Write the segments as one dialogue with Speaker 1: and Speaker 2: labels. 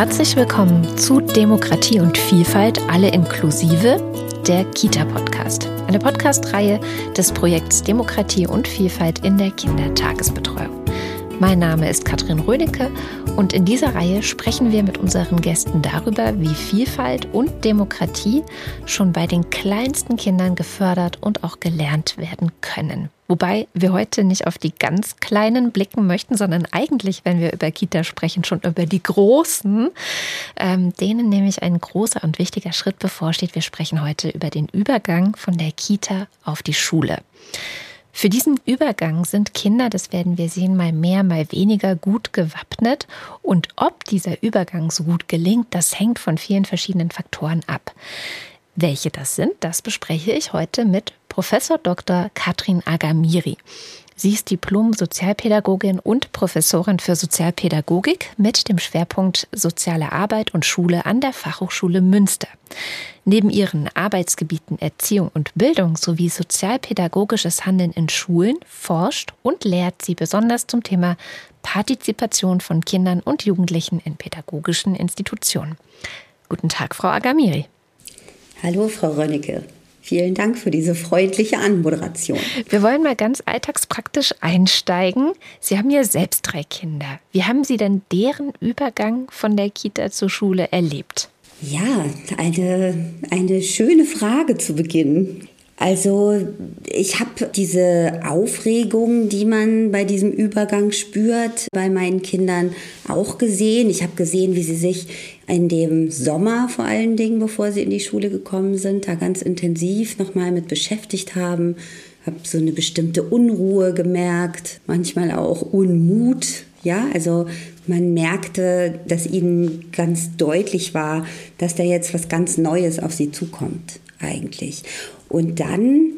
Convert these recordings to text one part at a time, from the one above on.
Speaker 1: Herzlich willkommen zu Demokratie und Vielfalt, alle inklusive, der Kita-Podcast. Eine Podcast-Reihe des Projekts Demokratie und Vielfalt in der Kindertagesbetreuung. Mein Name ist Katrin Rönecke und in dieser Reihe sprechen wir mit unseren Gästen darüber, wie Vielfalt und Demokratie schon bei den kleinsten Kindern gefördert und auch gelernt werden können. Wobei wir heute nicht auf die ganz Kleinen blicken möchten, sondern eigentlich, wenn wir über Kita sprechen, schon über die Großen, ähm, denen nämlich ein großer und wichtiger Schritt bevorsteht. Wir sprechen heute über den Übergang von der Kita auf die Schule. Für diesen Übergang sind Kinder, das werden wir sehen, mal mehr, mal weniger gut gewappnet. Und ob dieser Übergang so gut gelingt, das hängt von vielen verschiedenen Faktoren ab. Welche das sind, das bespreche ich heute mit Professor Dr. Katrin Agamiri. Sie ist Diplom-Sozialpädagogin und Professorin für Sozialpädagogik mit dem Schwerpunkt Soziale Arbeit und Schule an der Fachhochschule Münster. Neben ihren Arbeitsgebieten Erziehung und Bildung sowie sozialpädagogisches Handeln in Schulen forscht und lehrt sie besonders zum Thema Partizipation von Kindern und Jugendlichen in pädagogischen Institutionen. Guten Tag, Frau Agamiri.
Speaker 2: Hallo, Frau Rönnecke. Vielen Dank für diese freundliche Anmoderation.
Speaker 1: Wir wollen mal ganz alltagspraktisch einsteigen. Sie haben ja selbst drei Kinder. Wie haben Sie denn deren Übergang von der Kita zur Schule erlebt?
Speaker 2: Ja, eine, eine schöne Frage zu Beginn. Also ich habe diese Aufregung, die man bei diesem Übergang spürt, bei meinen Kindern auch gesehen. Ich habe gesehen, wie sie sich in dem Sommer vor allen Dingen, bevor sie in die Schule gekommen sind, da ganz intensiv nochmal mit beschäftigt haben. Habe so eine bestimmte Unruhe gemerkt, manchmal auch Unmut. Ja, also man merkte, dass ihnen ganz deutlich war, dass da jetzt was ganz Neues auf sie zukommt eigentlich. Und dann,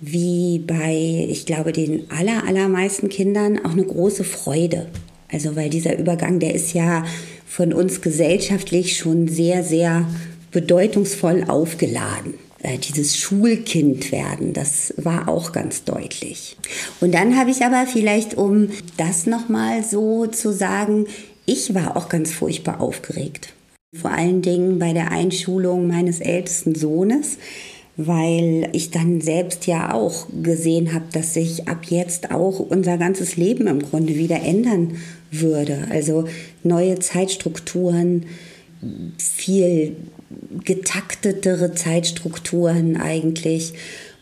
Speaker 2: wie bei, ich glaube, den aller, allermeisten Kindern, auch eine große Freude. Also weil dieser Übergang, der ist ja von uns gesellschaftlich schon sehr, sehr bedeutungsvoll aufgeladen. Äh, dieses Schulkind werden, das war auch ganz deutlich. Und dann habe ich aber vielleicht, um das nochmal so zu sagen, ich war auch ganz furchtbar aufgeregt. Vor allen Dingen bei der Einschulung meines ältesten Sohnes weil ich dann selbst ja auch gesehen habe, dass sich ab jetzt auch unser ganzes Leben im Grunde wieder ändern würde. Also neue Zeitstrukturen, viel getaktetere Zeitstrukturen eigentlich.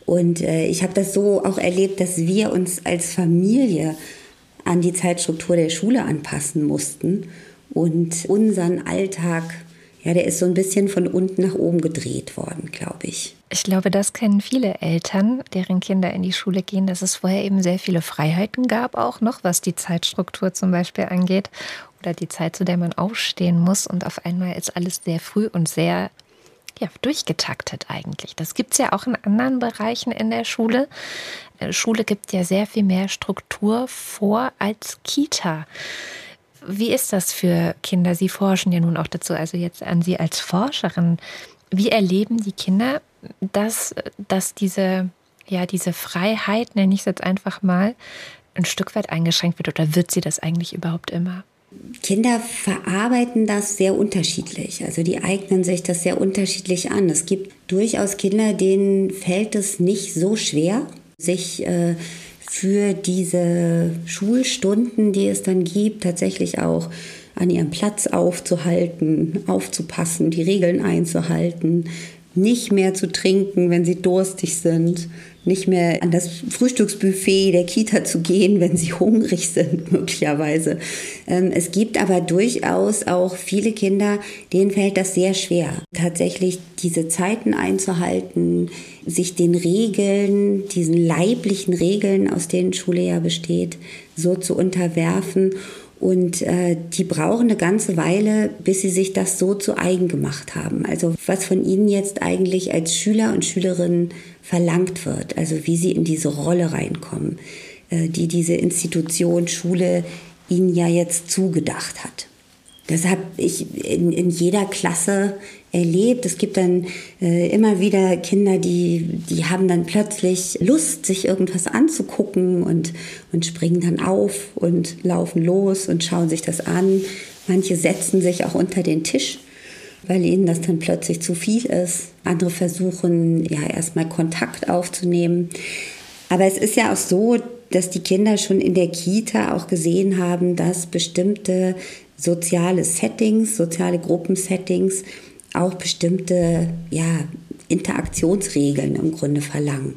Speaker 2: Und äh, ich habe das so auch erlebt, dass wir uns als Familie an die Zeitstruktur der Schule anpassen mussten und unseren Alltag ja, der ist so ein bisschen von unten nach oben gedreht worden, glaube ich.
Speaker 1: Ich glaube, das kennen viele Eltern, deren Kinder in die Schule gehen, dass es vorher eben sehr viele Freiheiten gab, auch noch, was die Zeitstruktur zum Beispiel angeht oder die Zeit, zu der man aufstehen muss. Und auf einmal ist alles sehr früh und sehr ja, durchgetaktet eigentlich. Das gibt es ja auch in anderen Bereichen in der Schule. Äh, Schule gibt ja sehr viel mehr Struktur vor als Kita. Wie ist das für Kinder? Sie forschen ja nun auch dazu, also jetzt an Sie als Forscherin. Wie erleben die Kinder, dass, dass diese, ja, diese Freiheit, nenne ich es jetzt einfach mal, ein Stück weit eingeschränkt wird oder wird sie das eigentlich überhaupt immer?
Speaker 2: Kinder verarbeiten das sehr unterschiedlich. Also die eignen sich das sehr unterschiedlich an. Es gibt durchaus Kinder, denen fällt es nicht so schwer, sich äh, für diese Schulstunden, die es dann gibt, tatsächlich auch an ihrem Platz aufzuhalten, aufzupassen, die Regeln einzuhalten, nicht mehr zu trinken, wenn sie durstig sind, nicht mehr an das Frühstücksbuffet der Kita zu gehen, wenn sie hungrig sind, möglicherweise. Ähm, es gibt aber durchaus auch viele Kinder, denen fällt das sehr schwer, tatsächlich diese Zeiten einzuhalten, sich den Regeln, diesen leiblichen Regeln, aus denen Schule ja besteht, so zu unterwerfen. Und äh, die brauchen eine ganze Weile, bis sie sich das so zu eigen gemacht haben. Also was von ihnen jetzt eigentlich als Schüler und Schülerinnen verlangt wird, also wie sie in diese Rolle reinkommen, äh, die diese Institution Schule ihnen ja jetzt zugedacht hat. Das habe ich in, in jeder Klasse erlebt. Es gibt dann äh, immer wieder Kinder, die, die haben dann plötzlich Lust, sich irgendwas anzugucken und, und springen dann auf und laufen los und schauen sich das an. Manche setzen sich auch unter den Tisch, weil ihnen das dann plötzlich zu viel ist. Andere versuchen ja erstmal Kontakt aufzunehmen. Aber es ist ja auch so, dass die Kinder schon in der Kita auch gesehen haben, dass bestimmte soziale Settings, soziale Gruppensettings auch bestimmte ja, Interaktionsregeln im Grunde verlangen.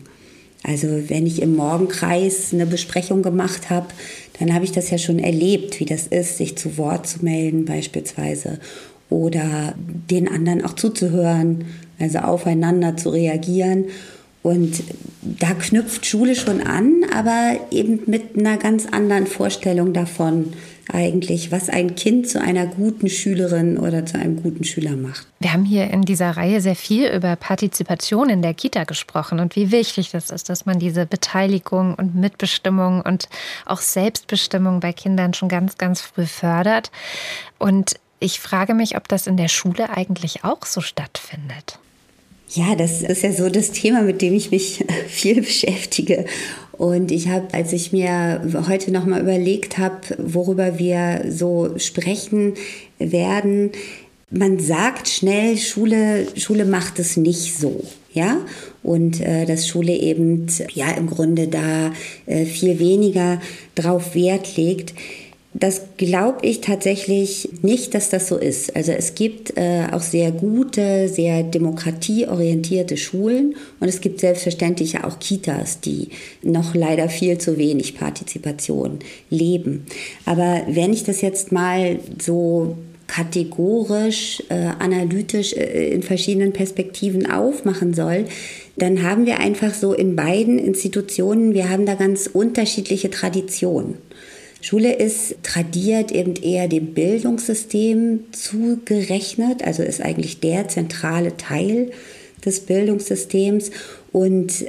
Speaker 2: Also wenn ich im Morgenkreis eine Besprechung gemacht habe, dann habe ich das ja schon erlebt, wie das ist, sich zu Wort zu melden beispielsweise oder den anderen auch zuzuhören, also aufeinander zu reagieren. Und da knüpft Schule schon an, aber eben mit einer ganz anderen Vorstellung davon, eigentlich, was ein Kind zu einer guten Schülerin oder zu einem guten Schüler macht.
Speaker 1: Wir haben hier in dieser Reihe sehr viel über Partizipation in der Kita gesprochen und wie wichtig das ist, dass man diese Beteiligung und Mitbestimmung und auch Selbstbestimmung bei Kindern schon ganz, ganz früh fördert. Und ich frage mich, ob das in der Schule eigentlich auch so stattfindet.
Speaker 2: Ja, das ist ja so das Thema, mit dem ich mich viel beschäftige. Und ich habe, als ich mir heute nochmal überlegt habe, worüber wir so sprechen werden, man sagt schnell, Schule, Schule macht es nicht so, ja, und äh, dass Schule eben ja im Grunde da äh, viel weniger drauf Wert legt. Das glaube ich tatsächlich nicht, dass das so ist. Also es gibt äh, auch sehr gute, sehr demokratieorientierte Schulen und es gibt selbstverständlich auch Kitas, die noch leider viel zu wenig Partizipation leben. Aber wenn ich das jetzt mal so kategorisch, äh, analytisch äh, in verschiedenen Perspektiven aufmachen soll, dann haben wir einfach so in beiden Institutionen, wir haben da ganz unterschiedliche Traditionen. Schule ist tradiert eben eher dem Bildungssystem zugerechnet, also ist eigentlich der zentrale Teil des Bildungssystems und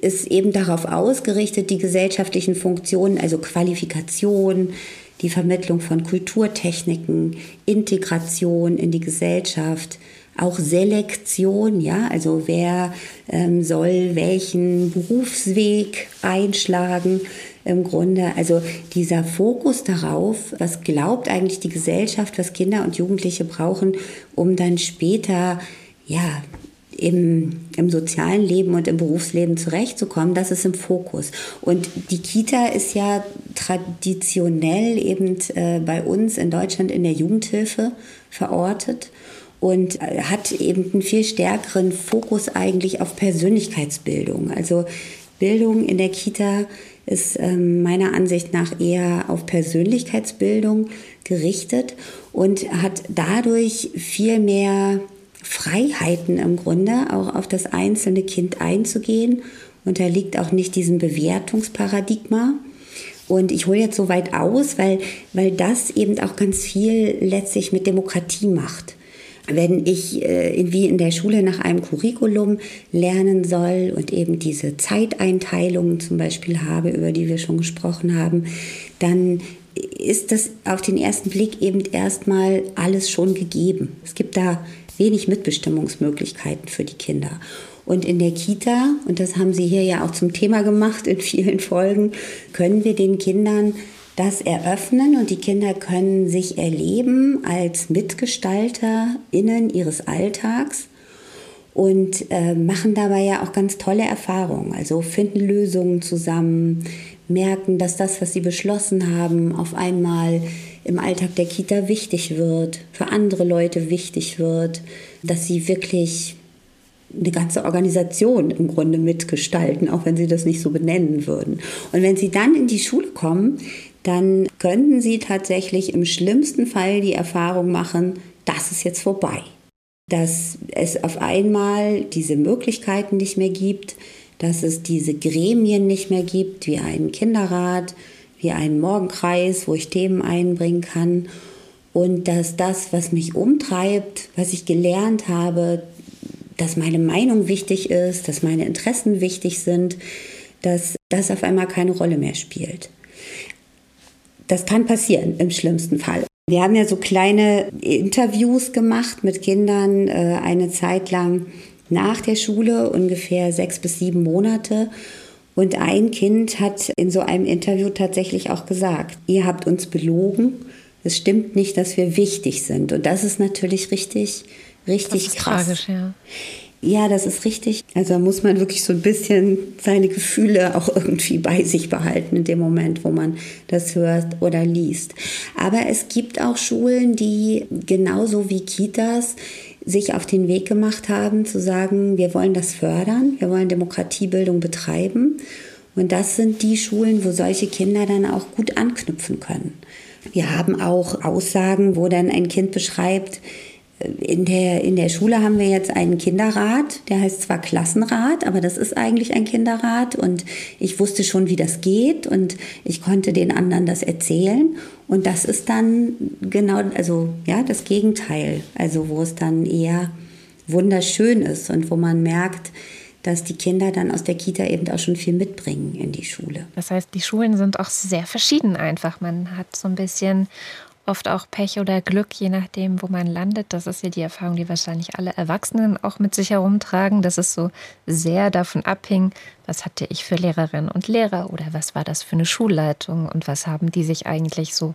Speaker 2: ist eben darauf ausgerichtet, die gesellschaftlichen Funktionen, also Qualifikation, die Vermittlung von Kulturtechniken, Integration in die Gesellschaft, auch Selektion, ja, also wer ähm, soll welchen Berufsweg einschlagen, im Grunde. Also dieser Fokus darauf, was glaubt eigentlich die Gesellschaft, was Kinder und Jugendliche brauchen, um dann später, ja, im, im sozialen Leben und im Berufsleben zurechtzukommen, das ist im Fokus. Und die Kita ist ja traditionell eben äh, bei uns in Deutschland in der Jugendhilfe verortet und äh, hat eben einen viel stärkeren Fokus eigentlich auf Persönlichkeitsbildung. Also Bildung in der Kita ist ähm, meiner Ansicht nach eher auf Persönlichkeitsbildung gerichtet und hat dadurch viel mehr Freiheiten im Grunde, auch auf das einzelne Kind einzugehen. Unterliegt auch nicht diesem Bewertungsparadigma. Und ich hole jetzt so weit aus, weil, weil das eben auch ganz viel letztlich mit Demokratie macht wenn ich äh, wie in der Schule nach einem Curriculum lernen soll und eben diese Zeiteinteilungen zum Beispiel habe, über die wir schon gesprochen haben, dann ist das auf den ersten Blick eben erstmal alles schon gegeben. Es gibt da wenig Mitbestimmungsmöglichkeiten für die Kinder. Und in der Kita, und das haben Sie hier ja auch zum Thema gemacht in vielen Folgen, können wir den Kindern das eröffnen und die Kinder können sich erleben als MitgestalterInnen ihres Alltags und äh, machen dabei ja auch ganz tolle Erfahrungen. Also finden Lösungen zusammen, merken, dass das, was sie beschlossen haben, auf einmal im Alltag der Kita wichtig wird, für andere Leute wichtig wird, dass sie wirklich eine ganze Organisation im Grunde mitgestalten, auch wenn sie das nicht so benennen würden. Und wenn sie dann in die Schule kommen, dann könnten Sie tatsächlich im schlimmsten Fall die Erfahrung machen, das ist jetzt vorbei. Dass es auf einmal diese Möglichkeiten nicht mehr gibt, dass es diese Gremien nicht mehr gibt, wie einen Kinderrat, wie einen Morgenkreis, wo ich Themen einbringen kann. Und dass das, was mich umtreibt, was ich gelernt habe, dass meine Meinung wichtig ist, dass meine Interessen wichtig sind, dass das auf einmal keine Rolle mehr spielt. Das kann passieren im schlimmsten Fall. Wir haben ja so kleine Interviews gemacht mit Kindern äh, eine Zeit lang nach der Schule, ungefähr sechs bis sieben Monate. Und ein Kind hat in so einem Interview tatsächlich auch gesagt, ihr habt uns belogen, Es stimmt nicht, dass wir wichtig sind. Und das ist natürlich richtig, richtig
Speaker 1: das ist
Speaker 2: krass.
Speaker 1: Tragisch, ja.
Speaker 2: Ja, das ist richtig. Also da muss man wirklich so ein bisschen seine Gefühle auch irgendwie bei sich behalten in dem Moment, wo man das hört oder liest. Aber es gibt auch Schulen, die genauso wie Kitas sich auf den Weg gemacht haben, zu sagen, wir wollen das fördern, wir wollen Demokratiebildung betreiben. Und das sind die Schulen, wo solche Kinder dann auch gut anknüpfen können. Wir haben auch Aussagen, wo dann ein Kind beschreibt, in der, in der Schule haben wir jetzt einen Kinderrat, der heißt zwar Klassenrat, aber das ist eigentlich ein Kinderrat und ich wusste schon, wie das geht und ich konnte den anderen das erzählen und das ist dann genau, also ja, das Gegenteil, also wo es dann eher wunderschön ist und wo man merkt, dass die Kinder dann aus der Kita eben auch schon viel mitbringen in die Schule.
Speaker 1: Das heißt, die Schulen sind auch sehr verschieden einfach. Man hat so ein bisschen oft auch Pech oder Glück, je nachdem, wo man landet. Das ist ja die Erfahrung, die wahrscheinlich alle Erwachsenen auch mit sich herumtragen, dass es so sehr davon abhing, was hatte ich für Lehrerinnen und Lehrer oder was war das für eine Schulleitung und was haben die sich eigentlich so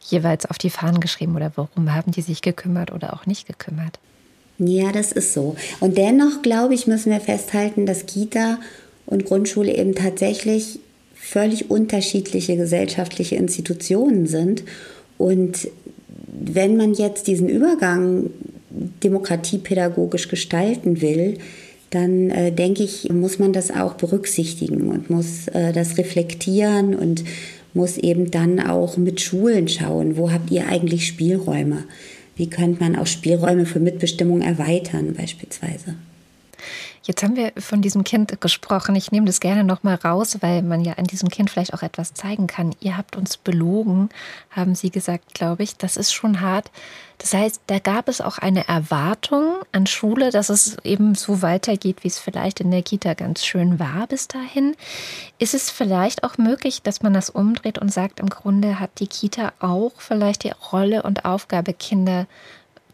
Speaker 1: jeweils auf die Fahnen geschrieben oder warum haben die sich gekümmert oder auch nicht gekümmert.
Speaker 2: Ja, das ist so. Und dennoch, glaube ich, müssen wir festhalten, dass Kita und Grundschule eben tatsächlich völlig unterschiedliche gesellschaftliche Institutionen sind und wenn man jetzt diesen Übergang demokratiepädagogisch gestalten will, dann äh, denke ich, muss man das auch berücksichtigen und muss äh, das reflektieren und muss eben dann auch mit Schulen schauen, wo habt ihr eigentlich Spielräume? Wie könnte man auch Spielräume für Mitbestimmung erweitern beispielsweise?
Speaker 1: Jetzt haben wir von diesem Kind gesprochen. Ich nehme das gerne noch mal raus, weil man ja an diesem Kind vielleicht auch etwas zeigen kann. Ihr habt uns belogen, haben Sie gesagt, glaube ich. Das ist schon hart. Das heißt, da gab es auch eine Erwartung an Schule, dass es eben so weitergeht, wie es vielleicht in der Kita ganz schön war bis dahin. Ist es vielleicht auch möglich, dass man das umdreht und sagt, im Grunde hat die Kita auch vielleicht die Rolle und Aufgabe, Kinder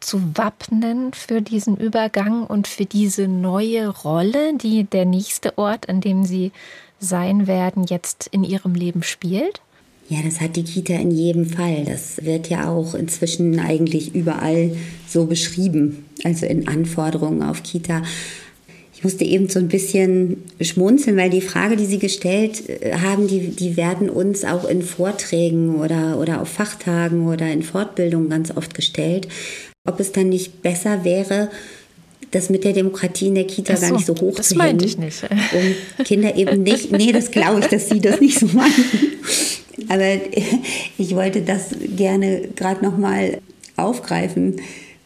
Speaker 1: zu wappnen für diesen Übergang und für diese neue Rolle, die der nächste Ort, an dem Sie sein werden, jetzt in Ihrem Leben spielt?
Speaker 2: Ja, das hat die Kita in jedem Fall. Das wird ja auch inzwischen eigentlich überall so beschrieben, also in Anforderungen auf Kita. Ich musste eben so ein bisschen schmunzeln, weil die Frage, die Sie gestellt äh, haben, die, die werden uns auch in Vorträgen oder, oder auf Fachtagen oder in Fortbildungen ganz oft gestellt ob es dann nicht besser wäre, das mit der Demokratie in der Kita so, gar nicht so hoch
Speaker 1: das
Speaker 2: zu hängen.
Speaker 1: ich nicht.
Speaker 2: Um Kinder eben nicht, nee, das glaube ich, dass sie das nicht so meinen. Aber ich wollte das gerne gerade nochmal aufgreifen,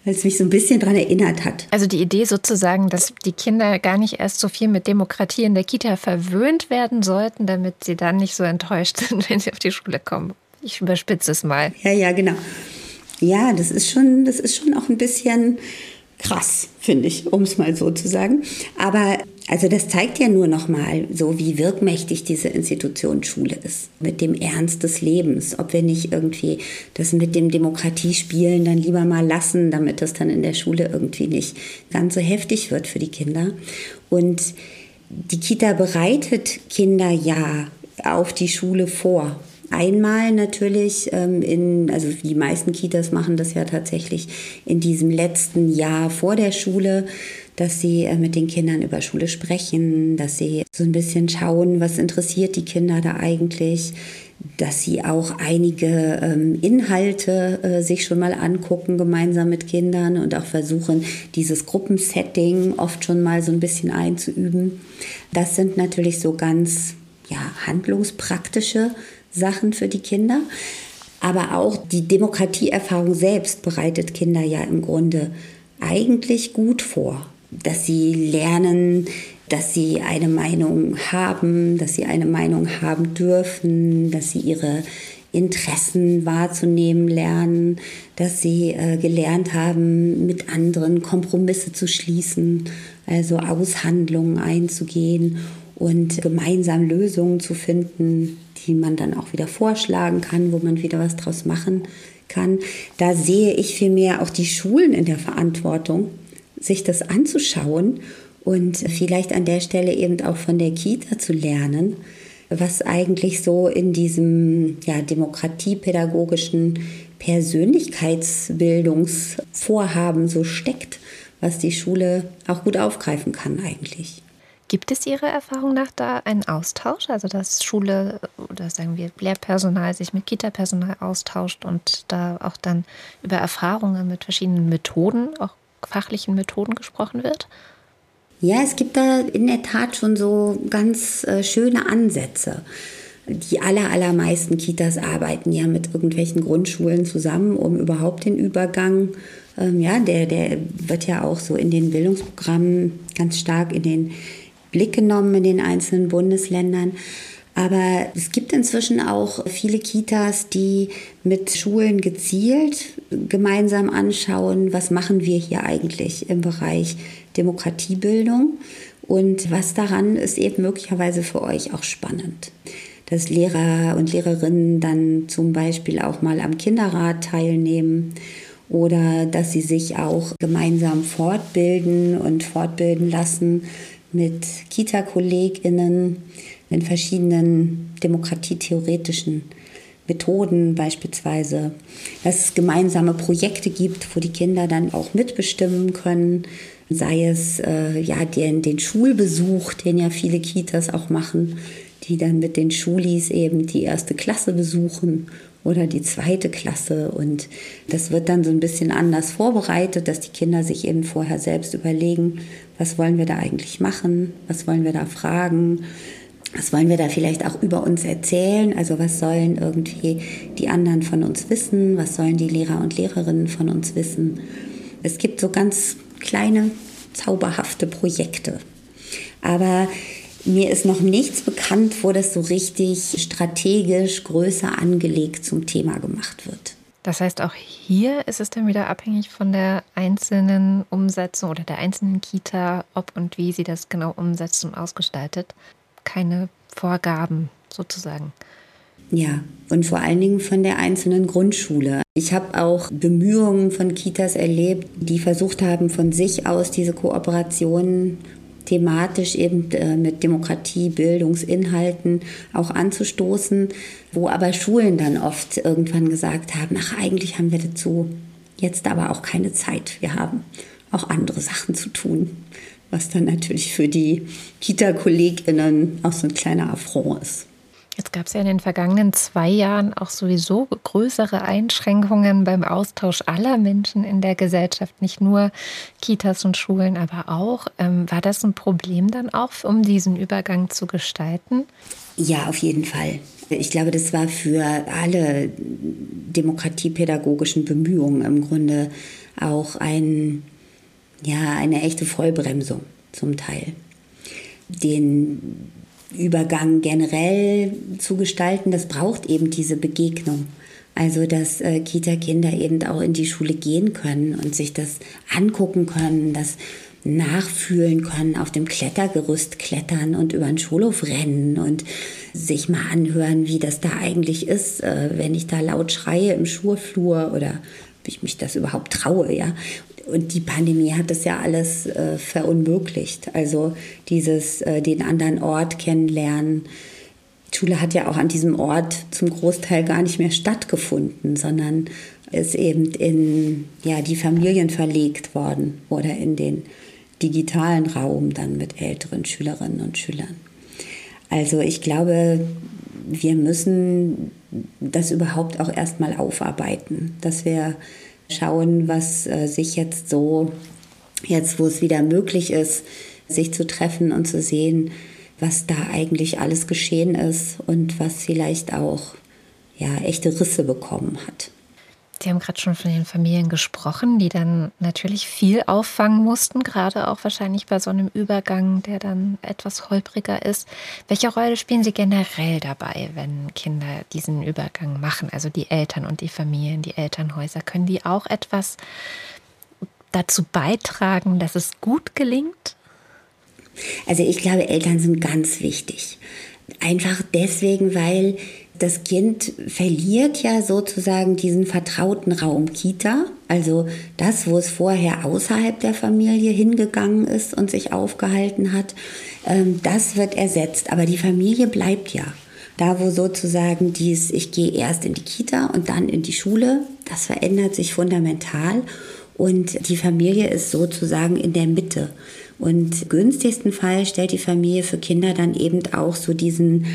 Speaker 2: weil es mich so ein bisschen daran erinnert hat.
Speaker 1: Also die Idee sozusagen, dass die Kinder gar nicht erst so viel mit Demokratie in der Kita verwöhnt werden sollten, damit sie dann nicht so enttäuscht sind, wenn sie auf die Schule kommen. Ich überspitze es mal.
Speaker 2: Ja, ja, genau. Ja, das ist schon, das ist schon auch ein bisschen krass, finde ich, um es mal so zu sagen. Aber also das zeigt ja nur noch mal so, wie wirkmächtig diese Institution Schule ist mit dem Ernst des Lebens. Ob wir nicht irgendwie das mit dem Demokratiespielen dann lieber mal lassen, damit das dann in der Schule irgendwie nicht ganz so heftig wird für die Kinder. Und die Kita bereitet Kinder ja auf die Schule vor. Einmal natürlich ähm, in, also die meisten Kitas machen das ja tatsächlich in diesem letzten Jahr vor der Schule, dass sie äh, mit den Kindern über Schule sprechen, dass sie so ein bisschen schauen, was interessiert die Kinder da eigentlich, dass sie auch einige ähm, Inhalte äh, sich schon mal angucken, gemeinsam mit Kindern und auch versuchen, dieses Gruppensetting oft schon mal so ein bisschen einzuüben. Das sind natürlich so ganz ja, handlungspraktische Sachen für die Kinder. Aber auch die Demokratieerfahrung selbst bereitet Kinder ja im Grunde eigentlich gut vor. Dass sie lernen, dass sie eine Meinung haben, dass sie eine Meinung haben dürfen, dass sie ihre Interessen wahrzunehmen lernen, dass sie äh, gelernt haben, mit anderen Kompromisse zu schließen, also Aushandlungen einzugehen und gemeinsam Lösungen zu finden, die man dann auch wieder vorschlagen kann, wo man wieder was draus machen kann. Da sehe ich vielmehr auch die Schulen in der Verantwortung, sich das anzuschauen und vielleicht an der Stelle eben auch von der Kita zu lernen, was eigentlich so in diesem ja, demokratiepädagogischen Persönlichkeitsbildungsvorhaben so steckt, was die Schule auch gut aufgreifen kann eigentlich.
Speaker 1: Gibt es Ihrer Erfahrung nach da einen Austausch, also dass Schule oder sagen wir Lehrpersonal sich mit Kita-Personal austauscht und da auch dann über Erfahrungen mit verschiedenen Methoden, auch fachlichen Methoden gesprochen wird?
Speaker 2: Ja, es gibt da in der Tat schon so ganz äh, schöne Ansätze. Die aller, allermeisten Kitas arbeiten ja mit irgendwelchen Grundschulen zusammen, um überhaupt den Übergang, ähm, ja, der, der wird ja auch so in den Bildungsprogrammen ganz stark in den Blick genommen in den einzelnen Bundesländern. Aber es gibt inzwischen auch viele Kitas, die mit Schulen gezielt gemeinsam anschauen, was machen wir hier eigentlich im Bereich Demokratiebildung und was daran ist eben möglicherweise für euch auch spannend. Dass Lehrer und Lehrerinnen dann zum Beispiel auch mal am Kinderrat teilnehmen oder dass sie sich auch gemeinsam fortbilden und fortbilden lassen mit Kita-KollegInnen in verschiedenen demokratietheoretischen Methoden beispielsweise, dass es gemeinsame Projekte gibt, wo die Kinder dann auch mitbestimmen können, sei es äh, ja den, den Schulbesuch, den ja viele Kitas auch machen, die dann mit den Schulis eben die erste Klasse besuchen oder die zweite Klasse. Und das wird dann so ein bisschen anders vorbereitet, dass die Kinder sich eben vorher selbst überlegen, was wollen wir da eigentlich machen, was wollen wir da fragen, was wollen wir da vielleicht auch über uns erzählen, also was sollen irgendwie die anderen von uns wissen, was sollen die Lehrer und Lehrerinnen von uns wissen. Es gibt so ganz kleine, zauberhafte Projekte. Aber mir ist noch nichts bekannt, wo das so richtig strategisch größer angelegt zum Thema gemacht wird.
Speaker 1: Das heißt, auch hier ist es dann wieder abhängig von der einzelnen Umsetzung oder der einzelnen Kita, ob und wie sie das genau umsetzt und ausgestaltet. Keine Vorgaben sozusagen.
Speaker 2: Ja, und vor allen Dingen von der einzelnen Grundschule. Ich habe auch Bemühungen von Kitas erlebt, die versucht haben, von sich aus diese Kooperationen thematisch eben äh, mit Demokratie, Bildungsinhalten auch anzustoßen, wo aber Schulen dann oft irgendwann gesagt haben, ach eigentlich haben wir dazu jetzt aber auch keine Zeit. Wir haben auch andere Sachen zu tun, was dann natürlich für die Kita-KollegInnen auch so ein kleiner Affront ist.
Speaker 1: Jetzt gab es ja in den vergangenen zwei Jahren auch sowieso größere Einschränkungen beim Austausch aller Menschen in der Gesellschaft, nicht nur Kitas und Schulen, aber auch. Ähm, war das ein Problem dann auch, um diesen Übergang zu gestalten?
Speaker 2: Ja, auf jeden Fall. Ich glaube, das war für alle demokratiepädagogischen Bemühungen im Grunde auch ein, ja, eine echte Vollbremsung zum Teil. Den Übergang generell zu gestalten, das braucht eben diese Begegnung. Also, dass äh, Kita-Kinder eben auch in die Schule gehen können und sich das angucken können, das nachfühlen können, auf dem Klettergerüst klettern und über den Schulhof rennen und sich mal anhören, wie das da eigentlich ist, äh, wenn ich da laut schreie im Schulflur oder ob ich mich das überhaupt traue, ja. Und die Pandemie hat das ja alles äh, verunmöglicht. Also dieses, äh, den anderen Ort kennenlernen. Schule hat ja auch an diesem Ort zum Großteil gar nicht mehr stattgefunden, sondern ist eben in ja, die Familien verlegt worden oder in den digitalen Raum dann mit älteren Schülerinnen und Schülern. Also ich glaube, wir müssen das überhaupt auch erstmal aufarbeiten, dass wir schauen, was äh, sich jetzt so, jetzt wo es wieder möglich ist, sich zu treffen und zu sehen, was da eigentlich alles geschehen ist und was vielleicht auch ja, echte Risse bekommen hat.
Speaker 1: Sie haben gerade schon von den Familien gesprochen, die dann natürlich viel auffangen mussten, gerade auch wahrscheinlich bei so einem Übergang, der dann etwas holpriger ist. Welche Rolle spielen Sie generell dabei, wenn Kinder diesen Übergang machen? Also die Eltern und die Familien, die Elternhäuser, können die auch etwas dazu beitragen, dass es gut gelingt?
Speaker 2: Also ich glaube, Eltern sind ganz wichtig. Einfach deswegen, weil das Kind verliert ja sozusagen diesen vertrauten Raum Kita, also das, wo es vorher außerhalb der Familie hingegangen ist und sich aufgehalten hat, ähm, das wird ersetzt. Aber die Familie bleibt ja. Da, wo sozusagen dies, ich gehe erst in die Kita und dann in die Schule, Das verändert sich fundamental und die Familie ist sozusagen in der Mitte. Und günstigsten Fall stellt die Familie für Kinder dann eben auch so diesen,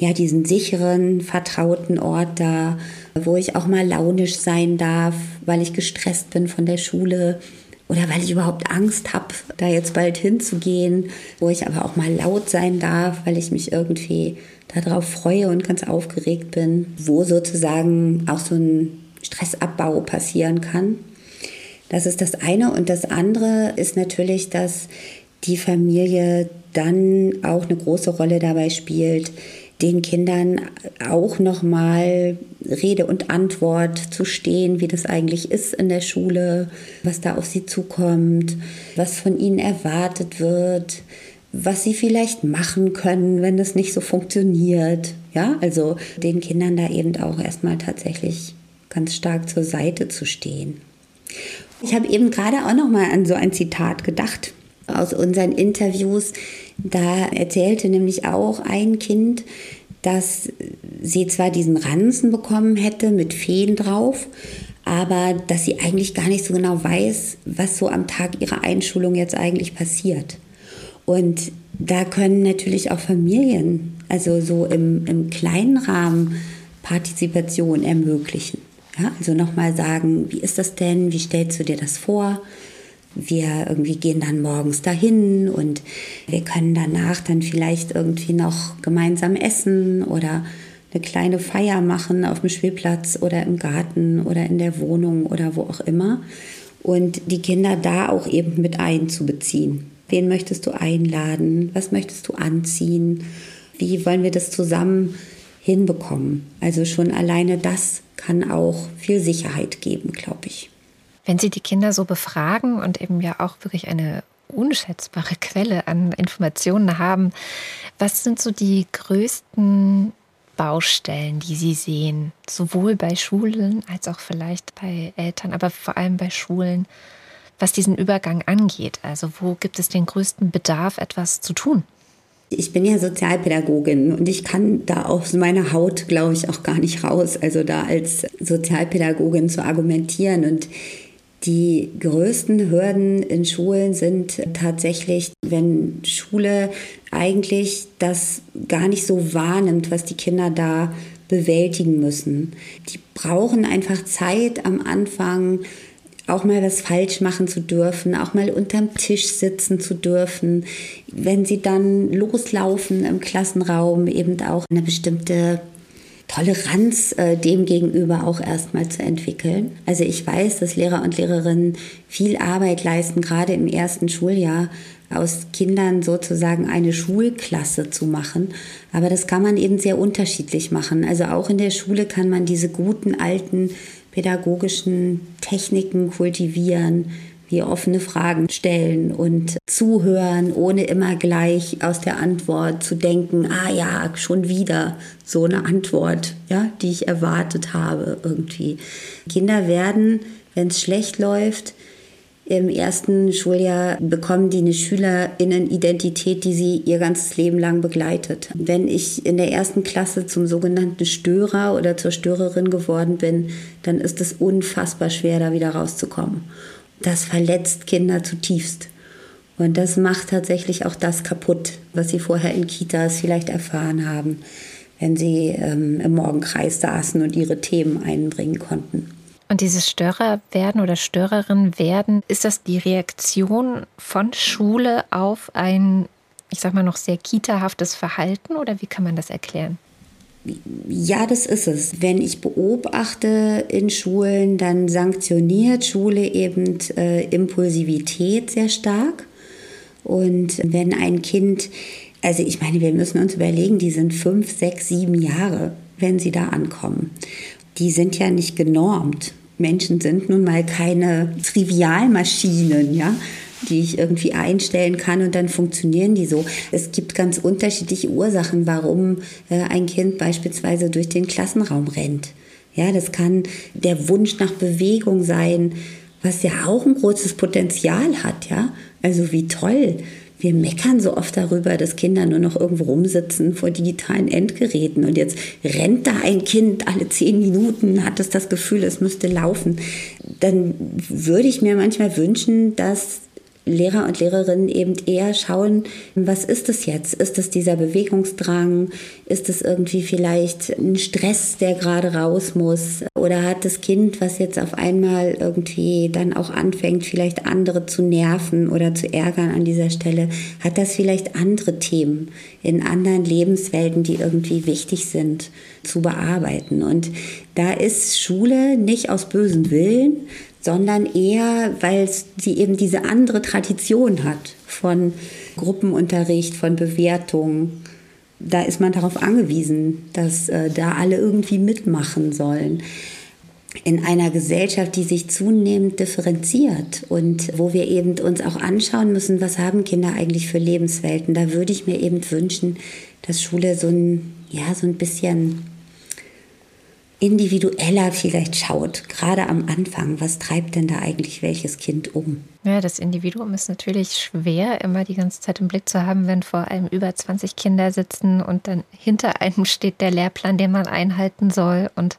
Speaker 2: ja, diesen sicheren, vertrauten Ort dar, wo ich auch mal launisch sein darf, weil ich gestresst bin von der Schule oder weil ich überhaupt Angst habe, da jetzt bald hinzugehen, wo ich aber auch mal laut sein darf, weil ich mich irgendwie darauf freue und ganz aufgeregt bin, wo sozusagen auch so ein Stressabbau passieren kann. Das ist das eine. Und das andere ist natürlich, dass die Familie dann auch eine große Rolle dabei spielt, den Kindern auch nochmal Rede und Antwort zu stehen, wie das eigentlich ist in der Schule, was da auf sie zukommt, was von ihnen erwartet wird, was sie vielleicht machen können, wenn es nicht so funktioniert. Ja, also den Kindern da eben auch erstmal tatsächlich ganz stark zur Seite zu stehen. Ich habe eben gerade auch noch mal an so ein Zitat gedacht aus unseren Interviews. Da erzählte nämlich auch ein Kind, dass sie zwar diesen Ranzen bekommen hätte mit Feen drauf, aber dass sie eigentlich gar nicht so genau weiß, was so am Tag ihrer Einschulung jetzt eigentlich passiert. Und da können natürlich auch Familien, also so im, im kleinen Rahmen, Partizipation ermöglichen. Ja, also nochmal sagen, wie ist das denn? Wie stellst du dir das vor? Wir irgendwie gehen dann morgens dahin und wir können danach dann vielleicht irgendwie noch gemeinsam essen oder eine kleine Feier machen auf dem Spielplatz oder im Garten oder in der Wohnung oder wo auch immer. Und die Kinder da auch eben mit einzubeziehen. Wen möchtest du einladen? Was möchtest du anziehen? Wie wollen wir das zusammen hinbekommen? Also schon alleine das kann auch viel Sicherheit geben, glaube ich.
Speaker 1: Wenn Sie die Kinder so befragen und eben ja auch wirklich eine unschätzbare Quelle an Informationen haben, was sind so die größten Baustellen, die Sie sehen, sowohl bei Schulen als auch vielleicht bei Eltern, aber vor allem bei Schulen, was diesen Übergang angeht? Also wo gibt es den größten Bedarf, etwas zu tun?
Speaker 2: Ich bin ja Sozialpädagogin und ich kann da aus meiner Haut, glaube ich, auch gar nicht raus. Also da als Sozialpädagogin zu argumentieren. Und die größten Hürden in Schulen sind tatsächlich, wenn Schule eigentlich das gar nicht so wahrnimmt, was die Kinder da bewältigen müssen. Die brauchen einfach Zeit am Anfang, auch mal was falsch machen zu dürfen, auch mal unterm Tisch sitzen zu dürfen. Wenn sie dann loslaufen im Klassenraum, eben auch eine bestimmte Toleranz äh, dem gegenüber auch erstmal zu entwickeln. Also ich weiß, dass Lehrer und Lehrerinnen viel Arbeit leisten, gerade im ersten Schuljahr aus Kindern sozusagen eine Schulklasse zu machen. Aber das kann man eben sehr unterschiedlich machen. Also auch in der Schule kann man diese guten alten pädagogischen Techniken kultivieren, wie offene Fragen stellen und zuhören, ohne immer gleich aus der Antwort zu denken, ah ja, schon wieder so eine Antwort, ja, die ich erwartet habe irgendwie. Kinder werden, wenn es schlecht läuft, im ersten Schuljahr bekommen die eine Schülerinnenidentität, die sie ihr ganzes Leben lang begleitet. Wenn ich in der ersten Klasse zum sogenannten Störer oder zur Störerin geworden bin, dann ist es unfassbar schwer, da wieder rauszukommen. Das verletzt Kinder zutiefst. Und das macht tatsächlich auch das kaputt, was sie vorher in Kitas vielleicht erfahren haben, wenn sie ähm, im Morgenkreis saßen und ihre Themen einbringen konnten.
Speaker 1: Und dieses Störer werden oder Störerin werden, ist das die Reaktion von Schule auf ein, ich sag mal noch sehr kitahaftes Verhalten oder wie kann man das erklären?
Speaker 2: Ja, das ist es. Wenn ich beobachte in Schulen, dann sanktioniert Schule eben äh, Impulsivität sehr stark. Und wenn ein Kind, also ich meine, wir müssen uns überlegen, die sind fünf, sechs, sieben Jahre, wenn sie da ankommen. Die sind ja nicht genormt. Menschen sind nun mal keine Trivialmaschinen, ja, die ich irgendwie einstellen kann und dann funktionieren die so. Es gibt ganz unterschiedliche Ursachen, warum äh, ein Kind beispielsweise durch den Klassenraum rennt. Ja, das kann der Wunsch nach Bewegung sein, was ja auch ein großes Potenzial hat, ja. Also wie toll, wir meckern so oft darüber, dass Kinder nur noch irgendwo rumsitzen vor digitalen Endgeräten und jetzt rennt da ein Kind alle zehn Minuten, hat es das Gefühl, es müsste laufen. Dann würde ich mir manchmal wünschen, dass Lehrer und Lehrerinnen eben eher schauen, was ist es jetzt? Ist es dieser Bewegungsdrang? Ist es irgendwie vielleicht ein Stress, der gerade raus muss? Oder hat das Kind, was jetzt auf einmal irgendwie dann auch anfängt, vielleicht andere zu nerven oder zu ärgern an dieser Stelle, hat das vielleicht andere Themen in anderen Lebenswelten, die irgendwie wichtig sind zu bearbeiten? Und da ist Schule nicht aus bösen Willen, sondern eher, weil sie eben diese andere Tradition hat von Gruppenunterricht, von Bewertung. Da ist man darauf angewiesen, dass äh, da alle irgendwie mitmachen sollen. In einer Gesellschaft, die sich zunehmend differenziert und wo wir eben uns auch anschauen müssen, was haben Kinder eigentlich für Lebenswelten, da würde ich mir eben wünschen, dass Schule so ein, ja, so ein bisschen individueller vielleicht schaut, gerade am Anfang, was treibt denn da eigentlich welches Kind um?
Speaker 1: Ja, das Individuum ist natürlich schwer, immer die ganze Zeit im Blick zu haben, wenn vor allem über 20 Kinder sitzen und dann hinter einem steht der Lehrplan, den man einhalten soll und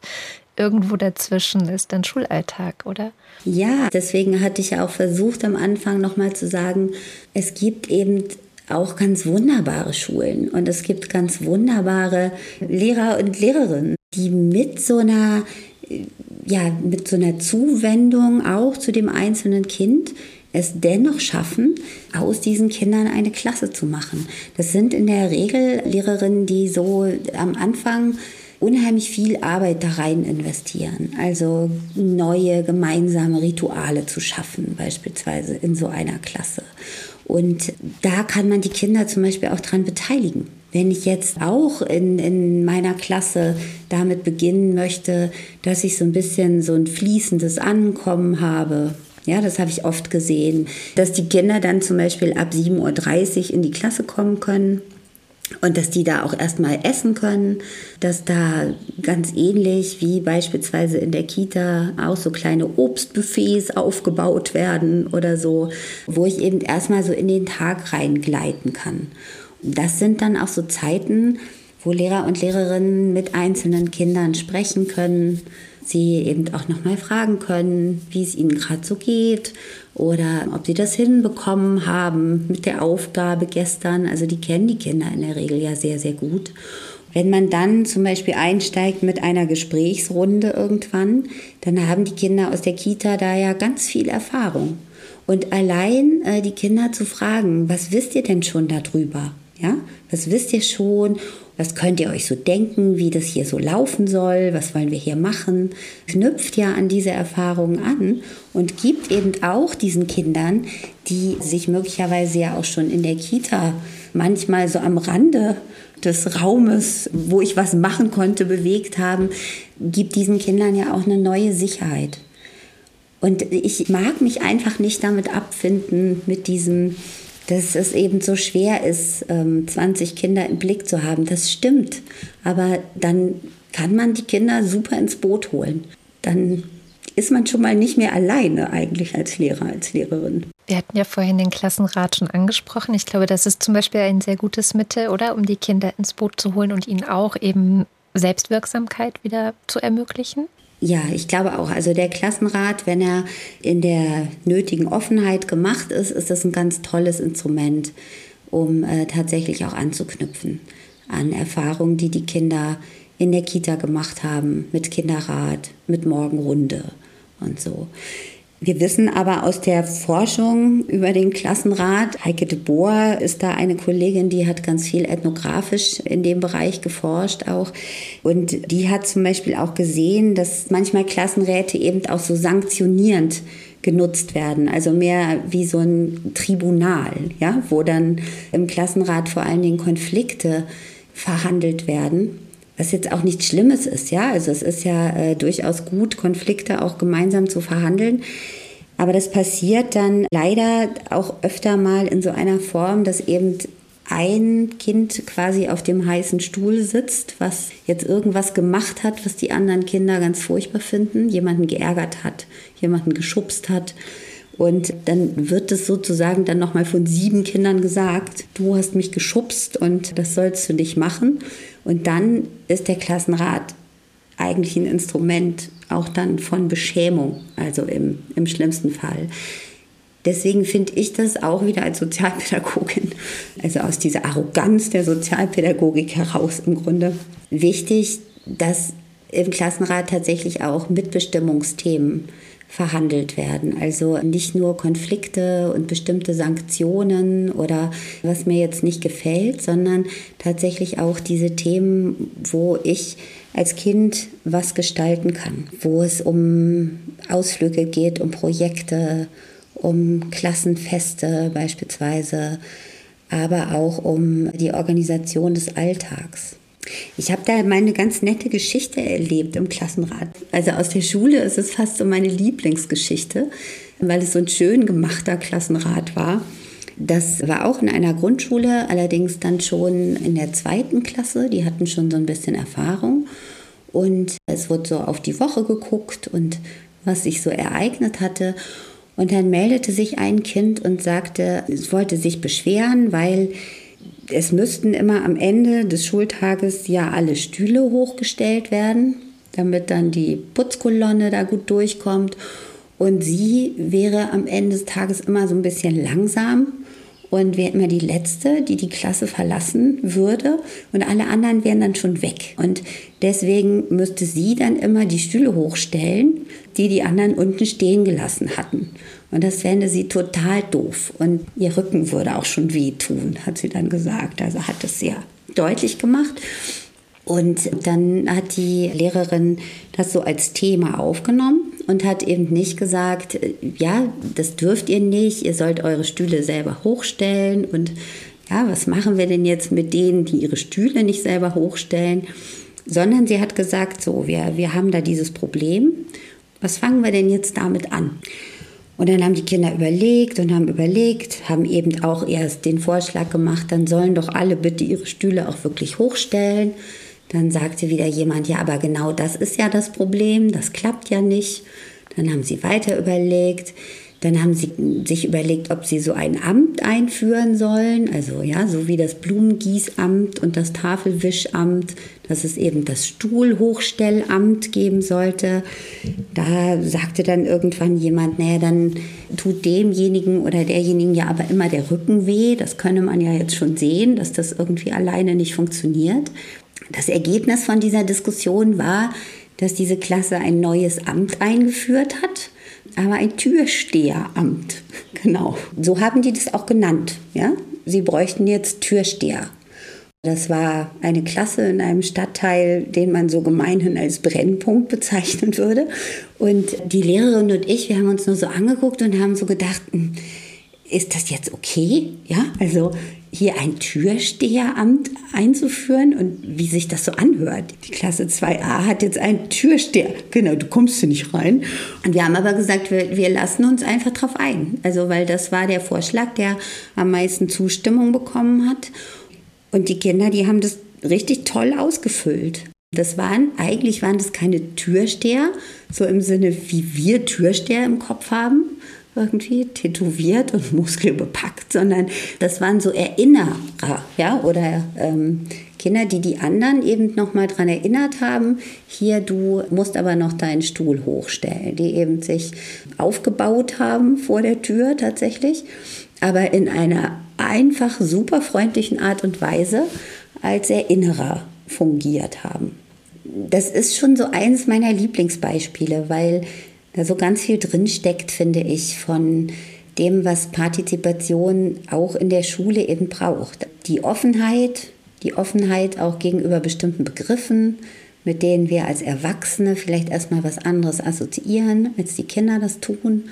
Speaker 1: irgendwo dazwischen ist dann Schulalltag, oder?
Speaker 2: Ja, deswegen hatte ich ja auch versucht am Anfang nochmal zu sagen, es gibt eben auch ganz wunderbare Schulen und es gibt ganz wunderbare Lehrer und Lehrerinnen, die mit so einer ja, mit so einer Zuwendung auch zu dem einzelnen Kind es dennoch schaffen, aus diesen Kindern eine Klasse zu machen. Das sind in der Regel Lehrerinnen, die so am Anfang unheimlich viel Arbeit da rein investieren. Also neue gemeinsame Rituale zu schaffen, beispielsweise in so einer Klasse. Und da kann man die Kinder zum Beispiel auch dran beteiligen. Wenn ich jetzt auch in, in meiner Klasse damit beginnen möchte, dass ich so ein bisschen so ein fließendes Ankommen habe, ja, das habe ich oft gesehen, dass die Kinder dann zum Beispiel ab 7.30 Uhr in die Klasse kommen können und dass die da auch erstmal essen können, dass da ganz ähnlich wie beispielsweise in der Kita auch so kleine Obstbuffets aufgebaut werden oder so, wo ich eben erstmal so in den Tag reingleiten kann. Das sind dann auch so Zeiten, wo Lehrer und Lehrerinnen mit einzelnen Kindern sprechen können, sie eben auch nochmal fragen können, wie es ihnen gerade so geht oder ob sie das hinbekommen haben mit der Aufgabe gestern. Also die kennen die Kinder in der Regel ja sehr, sehr gut. Wenn man dann zum Beispiel einsteigt mit einer Gesprächsrunde irgendwann, dann haben die Kinder aus der Kita da ja ganz viel Erfahrung. Und allein äh, die Kinder zu fragen, was wisst ihr denn schon darüber? Ja, was wisst ihr schon? Was könnt ihr euch so denken, wie das hier so laufen soll? Was wollen wir hier machen? Knüpft ja an diese Erfahrungen an und gibt eben auch diesen Kindern, die sich möglicherweise ja auch schon in der Kita manchmal so am Rande des Raumes, wo ich was machen konnte, bewegt haben, gibt diesen Kindern ja auch eine neue Sicherheit. Und ich mag mich einfach nicht damit abfinden, mit diesem dass es eben so schwer ist, 20 ähm, Kinder im Blick zu haben. Das stimmt. Aber dann kann man die Kinder super ins Boot holen. Dann ist man schon mal nicht mehr alleine eigentlich als Lehrer, als Lehrerin.
Speaker 1: Wir hatten ja vorhin den Klassenrat schon angesprochen. Ich glaube, das ist zum Beispiel ein sehr gutes Mittel, oder? Um die Kinder ins Boot zu holen und ihnen auch eben Selbstwirksamkeit wieder zu ermöglichen.
Speaker 2: Ja, ich glaube auch. Also der Klassenrat, wenn er in der nötigen Offenheit gemacht ist, ist das ein ganz tolles Instrument, um äh, tatsächlich auch anzuknüpfen an Erfahrungen, die die Kinder in der Kita gemacht haben, mit Kinderrat, mit Morgenrunde und so. Wir wissen aber aus der Forschung über den Klassenrat, Heike de Boer ist da eine Kollegin, die hat ganz viel ethnografisch in dem Bereich geforscht auch. Und die hat zum Beispiel auch gesehen, dass manchmal Klassenräte eben auch so sanktionierend genutzt werden, also mehr wie so ein Tribunal, ja, wo dann im Klassenrat vor allen Dingen Konflikte verhandelt werden was jetzt auch nichts Schlimmes ist, ja. Also es ist ja äh, durchaus gut, Konflikte auch gemeinsam zu verhandeln. Aber das passiert dann leider auch öfter mal in so einer Form, dass eben ein Kind quasi auf dem heißen Stuhl sitzt, was jetzt irgendwas gemacht hat, was die anderen Kinder ganz furchtbar finden, jemanden geärgert hat, jemanden geschubst hat Und dann wird es sozusagen dann nochmal von sieben Kindern gesagt, du hast mich geschubst und das sollst du nicht machen. Und dann ist der Klassenrat eigentlich ein Instrument auch dann von Beschämung, also im, im schlimmsten Fall. Deswegen finde ich das auch wieder als Sozialpädagogin, also aus dieser Arroganz der Sozialpädagogik heraus im Grunde, wichtig, dass im Klassenrat tatsächlich auch Mitbestimmungsthemen verhandelt werden. Also nicht nur Konflikte und bestimmte Sanktionen oder was mir jetzt nicht gefällt, sondern tatsächlich auch diese Themen, wo ich als Kind was gestalten kann, wo es um Ausflüge geht, um Projekte, um Klassenfeste beispielsweise, aber auch um die Organisation des Alltags. Ich habe da meine ganz nette Geschichte erlebt im Klassenrat. Also aus der Schule ist es fast so meine Lieblingsgeschichte, weil es so ein schön gemachter Klassenrat war. Das war auch in einer Grundschule, allerdings dann schon in der zweiten Klasse. Die hatten schon so ein bisschen Erfahrung. Und es wurde so auf die Woche geguckt und was sich so ereignet hatte. Und dann meldete sich ein Kind und sagte, es wollte sich beschweren, weil es müssten immer am Ende des Schultages ja alle Stühle hochgestellt werden, damit dann die Putzkolonne da gut durchkommt. Und sie wäre am Ende des Tages immer so ein bisschen langsam und wäre immer die Letzte, die die Klasse verlassen würde. Und alle anderen wären dann schon weg. Und deswegen müsste sie dann immer die Stühle hochstellen, die die anderen unten stehen gelassen hatten. Und das fände sie total doof. Und ihr Rücken würde auch schon wehtun, hat sie dann gesagt. Also hat es sehr deutlich gemacht. Und dann hat die Lehrerin das so als Thema aufgenommen und hat eben nicht gesagt, ja, das dürft ihr nicht, ihr sollt eure Stühle selber hochstellen und ja, was machen wir denn jetzt mit denen, die ihre Stühle nicht selber hochstellen, sondern sie hat gesagt, so, wir, wir haben da dieses Problem, was fangen wir denn jetzt damit an? Und dann haben die Kinder überlegt und haben überlegt, haben eben auch erst den Vorschlag gemacht, dann sollen doch alle bitte ihre Stühle auch wirklich hochstellen. Dann sagte wieder jemand, ja, aber genau das ist ja das Problem, das klappt ja nicht. Dann haben sie weiter überlegt. Dann haben sie sich überlegt, ob sie so ein Amt einführen sollen, also ja, so wie das Blumengießamt und das Tafelwischamt, dass es eben das Stuhlhochstellamt geben sollte. Da sagte dann irgendwann jemand, naja, dann tut demjenigen oder derjenigen ja aber immer der Rücken weh. Das könne man ja jetzt schon sehen, dass das irgendwie alleine nicht funktioniert. Das Ergebnis von dieser Diskussion war, dass diese Klasse ein neues Amt eingeführt hat aber ein Türsteheramt. Genau. So haben die das auch genannt. Ja? Sie bräuchten jetzt Türsteher. Das war eine Klasse in einem Stadtteil, den man so gemeinhin als Brennpunkt bezeichnen würde. Und die Lehrerin und ich, wir haben uns nur so angeguckt und haben so gedacht, hm, ist das jetzt okay? Ja, also hier ein Türsteheramt einzuführen und wie sich das so anhört. Die Klasse 2a hat jetzt einen Türsteher. Genau, du kommst hier nicht rein. Und wir haben aber gesagt, wir, wir lassen uns einfach drauf ein. Also, weil das war der Vorschlag, der am meisten Zustimmung bekommen hat. Und die Kinder, die haben das richtig toll ausgefüllt. Das waren, eigentlich waren das keine Türsteher, so im Sinne, wie wir Türsteher im Kopf haben, irgendwie tätowiert und muskelbepackt, sondern das waren so Erinnerer, ja, oder ähm, Kinder, die die anderen eben noch mal daran erinnert haben, hier, du musst aber noch deinen Stuhl hochstellen, die eben sich aufgebaut haben vor der Tür tatsächlich, aber in einer einfach super freundlichen Art und Weise als Erinnerer fungiert haben. Das ist schon so eines meiner Lieblingsbeispiele, weil da so ganz viel drinsteckt, finde ich, von dem, was Partizipation auch in der Schule eben braucht. Die Offenheit, die Offenheit auch gegenüber bestimmten Begriffen, mit denen wir als Erwachsene vielleicht erstmal was anderes assoziieren, als die Kinder das tun.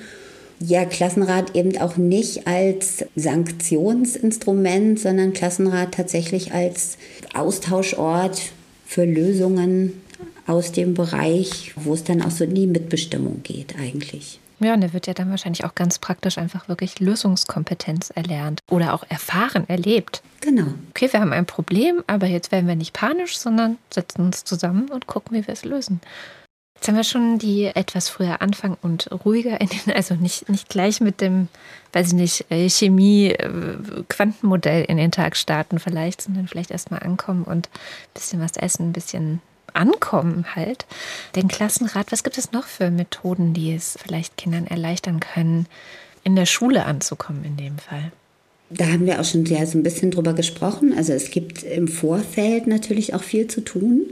Speaker 2: Ja, Klassenrat eben auch nicht als Sanktionsinstrument, sondern Klassenrat tatsächlich als Austauschort für Lösungen aus dem Bereich, wo es dann auch so in die Mitbestimmung geht eigentlich.
Speaker 1: Ja, und er wird ja dann wahrscheinlich auch ganz praktisch einfach wirklich Lösungskompetenz erlernt oder auch erfahren, erlebt.
Speaker 2: Genau.
Speaker 1: Okay, wir haben ein Problem, aber jetzt werden wir nicht panisch, sondern setzen uns zusammen und gucken, wie wir es lösen. Jetzt haben wir schon die etwas früher anfangen und ruhiger in den, also nicht, nicht gleich mit dem, weiß ich nicht, äh, Chemie, äh, Quantenmodell in den Tag starten vielleicht, sondern vielleicht erstmal ankommen und ein bisschen was essen, ein bisschen ankommen halt. Den Klassenrat, was gibt es noch für Methoden, die es vielleicht Kindern erleichtern können, in der Schule anzukommen in dem Fall?
Speaker 2: Da haben wir auch schon ja, so ein bisschen drüber gesprochen. Also es gibt im Vorfeld natürlich auch viel zu tun.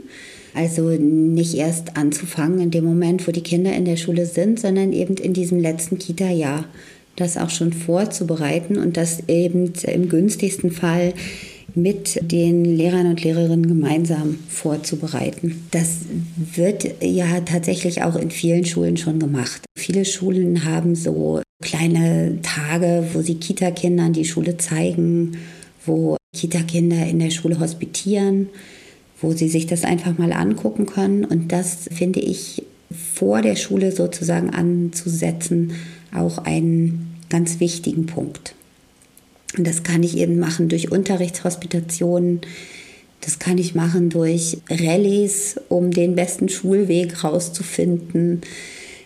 Speaker 2: Also nicht erst anzufangen in dem Moment, wo die Kinder in der Schule sind, sondern eben in diesem letzten Kita-Jahr das auch schon vorzubereiten und das eben im günstigsten Fall mit den Lehrern und Lehrerinnen gemeinsam vorzubereiten. Das wird ja tatsächlich auch in vielen Schulen schon gemacht. Viele Schulen haben so kleine Tage, wo sie Kita-Kindern die Schule zeigen, wo Kita-Kinder in der Schule hospitieren wo sie sich das einfach mal angucken können. Und das finde ich vor der Schule sozusagen anzusetzen auch einen ganz wichtigen Punkt. Und das kann ich eben machen durch Unterrichtshospitationen. Das kann ich machen durch Rallyes, um den besten Schulweg rauszufinden.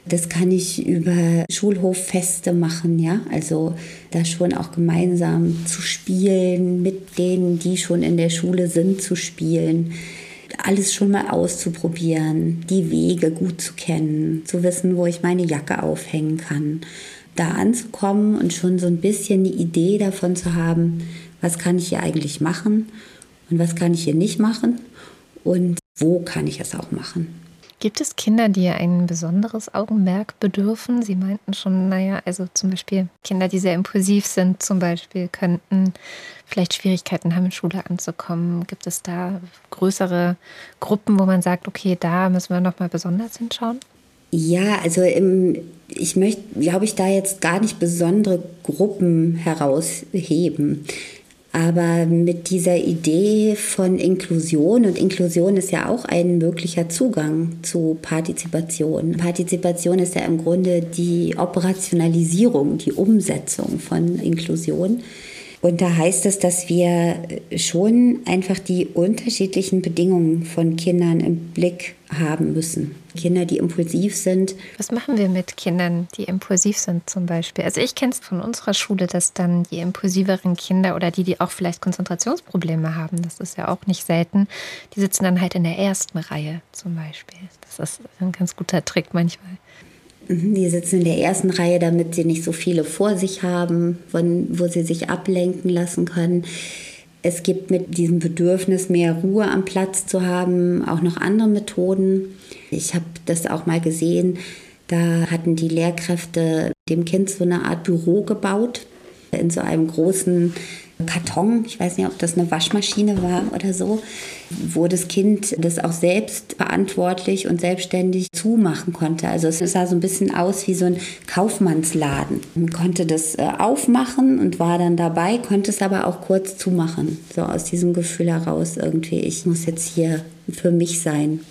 Speaker 2: Das kann ich über Schulhoffeste machen, ja. Also da schon auch gemeinsam zu spielen, mit denen, die schon in der Schule sind, zu spielen. Alles schon mal auszuprobieren, die Wege gut zu kennen, zu wissen, wo ich meine Jacke aufhängen kann. Da anzukommen und schon so ein bisschen die Idee davon zu haben, was kann ich hier eigentlich machen und was kann ich hier nicht machen und wo kann ich es auch machen.
Speaker 1: Gibt es Kinder, die ein besonderes Augenmerk bedürfen? Sie meinten schon, naja, also zum Beispiel Kinder, die sehr impulsiv sind, zum Beispiel, könnten vielleicht Schwierigkeiten haben, in Schule anzukommen. Gibt es da größere Gruppen, wo man sagt, okay, da müssen wir nochmal besonders hinschauen?
Speaker 2: Ja, also im, ich möchte, glaube ich, da jetzt gar nicht besondere Gruppen herausheben. Aber mit dieser Idee von Inklusion, und Inklusion ist ja auch ein möglicher Zugang zu Partizipation. Partizipation ist ja im Grunde die Operationalisierung, die Umsetzung von Inklusion. Und da heißt es, dass wir schon einfach die unterschiedlichen Bedingungen von Kindern im Blick haben müssen. Kinder, die impulsiv sind.
Speaker 1: Was machen wir mit Kindern, die impulsiv sind zum Beispiel? Also ich kenne es von unserer Schule, dass dann die impulsiveren Kinder oder die, die auch vielleicht Konzentrationsprobleme haben, das ist ja auch nicht selten, die sitzen dann halt in der ersten Reihe zum Beispiel. Das ist ein ganz guter Trick manchmal.
Speaker 2: Mhm, die sitzen in der ersten Reihe, damit sie nicht so viele vor sich haben, wo sie sich ablenken lassen können. Es gibt mit diesem Bedürfnis, mehr Ruhe am Platz zu haben, auch noch andere Methoden. Ich habe das auch mal gesehen. Da hatten die Lehrkräfte dem Kind so eine Art Büro gebaut in so einem großen Karton, ich weiß nicht, ob das eine Waschmaschine war oder so, wo das Kind das auch selbst verantwortlich und selbstständig zumachen konnte. Also es sah so ein bisschen aus wie so ein Kaufmannsladen. Man konnte das äh, aufmachen und war dann dabei, konnte es aber auch kurz zumachen. So aus diesem Gefühl heraus irgendwie, ich muss jetzt hier für mich sein.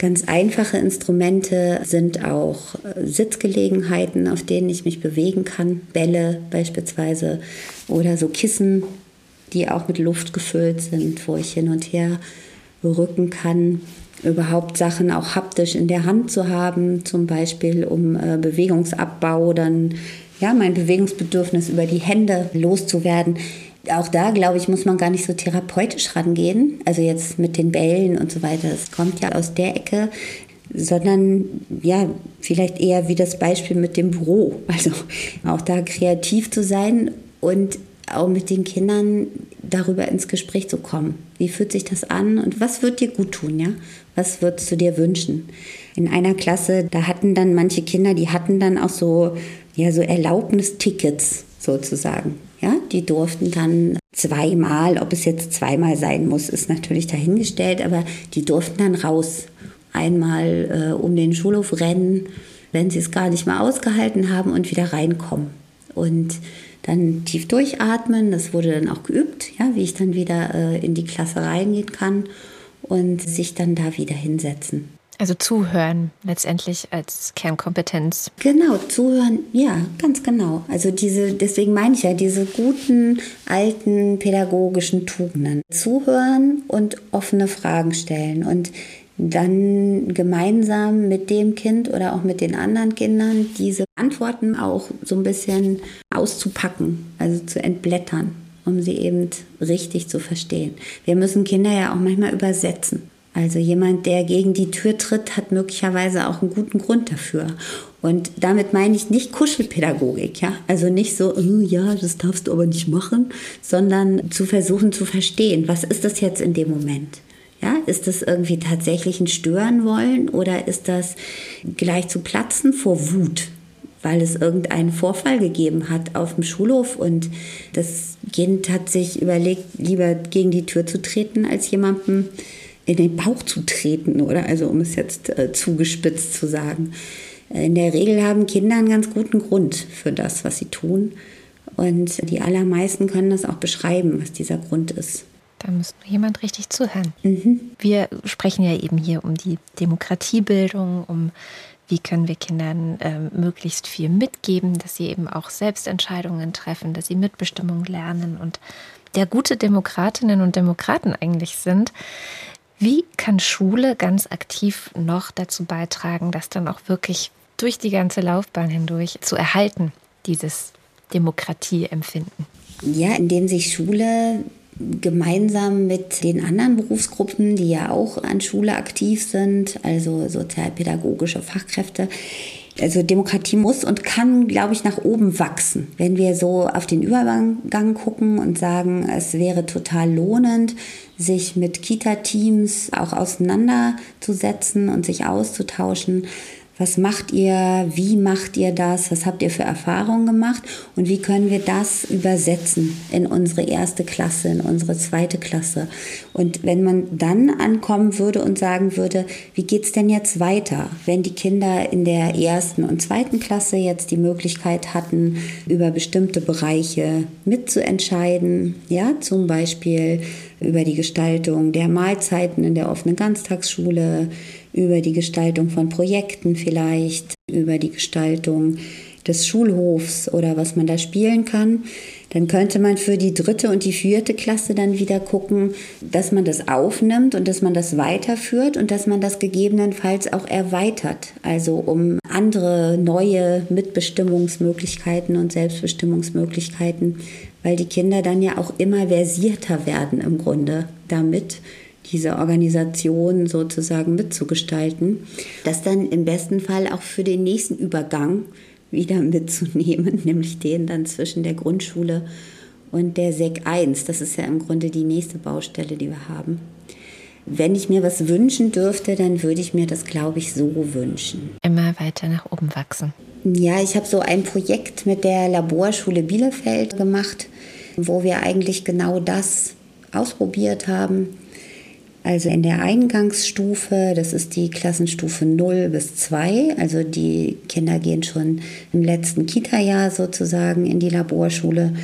Speaker 2: Ganz einfache Instrumente sind auch äh, Sitzgelegenheiten, auf denen ich mich bewegen kann. Bälle beispielsweise oder so Kissen, die auch mit Luft gefüllt sind, wo ich hin und her rücken kann. Überhaupt Sachen auch haptisch in der Hand zu haben, zum Beispiel um äh, Bewegungsabbau, dann ja, mein Bewegungsbedürfnis über die Hände loszuwerden auch da, glaube ich, muss man gar nicht so therapeutisch rangehen. Also jetzt mit den Bällen und so weiter. Es kommt ja aus der Ecke, sondern ja, vielleicht eher wie das Beispiel mit dem Büro. Also auch da kreativ zu sein und auch mit den Kindern darüber ins Gespräch zu kommen. Wie fühlt sich das an und was wird dir gut tun, ja? Was würdest du dir wünschen? In einer Klasse, da hatten dann manche Kinder, die hatten dann auch so, ja, so Erlaubnistickets sozusagen. Ja, die durften dann zweimal, ob es jetzt zweimal sein muss, ist natürlich dahingestellt, aber die durften dann raus. Einmal äh, um den Schulhof rennen, wenn sie es gar nicht mehr ausgehalten haben und wieder reinkommen. Und dann tief durchatmen, das wurde dann auch geübt, ja, wie ich dann wieder äh, in die Klasse reingehen kann und sich dann da wieder hinsetzen.
Speaker 1: Also zuhören letztendlich als Kernkompetenz.
Speaker 2: Genau, zuhören, ja, ganz genau. Also diese, deswegen meine ich ja, diese guten, alten pädagogischen Tugenden. Zuhören und offene Fragen stellen. Und dann gemeinsam mit dem Kind oder auch mit den anderen Kindern diese Antworten auch so ein bisschen auszupacken, also zu entblättern, um sie eben richtig zu verstehen. Wir müssen Kinder ja auch manchmal übersetzen. Also jemand, der gegen die Tür tritt, hat möglicherweise auch einen guten Grund dafür. Und damit meine ich nicht Kuschelpädagogik, ja. Also nicht so, oh, ja, das darfst du aber nicht machen, sondern zu versuchen zu verstehen, was ist das jetzt in dem Moment? Ja, ist das irgendwie tatsächlich ein Stören wollen oder ist das gleich zu platzen vor Wut, weil es irgendeinen Vorfall gegeben hat auf dem Schulhof und das Kind hat sich überlegt, lieber gegen die Tür zu treten, als jemandem in den Bauch zu treten, oder? Also um es jetzt äh, zugespitzt zu sagen. In der Regel haben Kinder einen ganz guten Grund für das, was sie tun. Und die allermeisten können das auch beschreiben, was dieser Grund ist.
Speaker 1: Da müsste jemand richtig zuhören. Mhm. Wir sprechen ja eben hier um die Demokratiebildung, um wie können wir Kindern äh, möglichst viel mitgeben, dass sie eben auch Selbstentscheidungen treffen, dass sie Mitbestimmung lernen und der gute Demokratinnen und Demokraten eigentlich sind. Wie kann Schule ganz aktiv noch dazu beitragen, dass dann auch wirklich durch die ganze Laufbahn hindurch zu erhalten, dieses Demokratieempfinden?
Speaker 2: Ja, indem sich Schule gemeinsam mit den anderen Berufsgruppen, die ja auch an Schule aktiv sind, also sozialpädagogische Fachkräfte, also Demokratie muss und kann, glaube ich, nach oben wachsen. Wenn wir so auf den Übergang gucken und sagen, es wäre total lohnend, sich mit Kita-Teams auch auseinanderzusetzen und sich auszutauschen, was macht ihr? Wie macht ihr das? Was habt ihr für Erfahrungen gemacht? Und wie können wir das übersetzen in unsere erste Klasse, in unsere zweite Klasse? Und wenn man dann ankommen würde und sagen würde, wie geht's denn jetzt weiter, wenn die Kinder in der ersten und zweiten Klasse jetzt die Möglichkeit hatten, über bestimmte Bereiche mitzuentscheiden, ja, zum Beispiel über die Gestaltung der Mahlzeiten in der offenen Ganztagsschule, über die Gestaltung von Projekten vielleicht, über die Gestaltung des Schulhofs oder was man da spielen kann. Dann könnte man für die dritte und die vierte Klasse dann wieder gucken, dass man das aufnimmt und dass man das weiterführt und dass man das gegebenenfalls auch erweitert. Also um andere neue Mitbestimmungsmöglichkeiten und Selbstbestimmungsmöglichkeiten, weil die Kinder dann ja auch immer versierter werden im Grunde damit diese Organisation sozusagen mitzugestalten, das dann im besten Fall auch für den nächsten Übergang wieder mitzunehmen, nämlich den dann zwischen der Grundschule und der SEC 1. Das ist ja im Grunde die nächste Baustelle, die wir haben. Wenn ich mir was wünschen dürfte, dann würde ich mir das, glaube ich, so wünschen.
Speaker 1: Immer weiter nach oben wachsen.
Speaker 2: Ja, ich habe so ein Projekt mit der Laborschule Bielefeld gemacht, wo wir eigentlich genau das ausprobiert haben also in der Eingangsstufe, das ist die Klassenstufe 0 bis 2, also die Kinder gehen schon im letzten Kita-Jahr sozusagen in die Laborschule.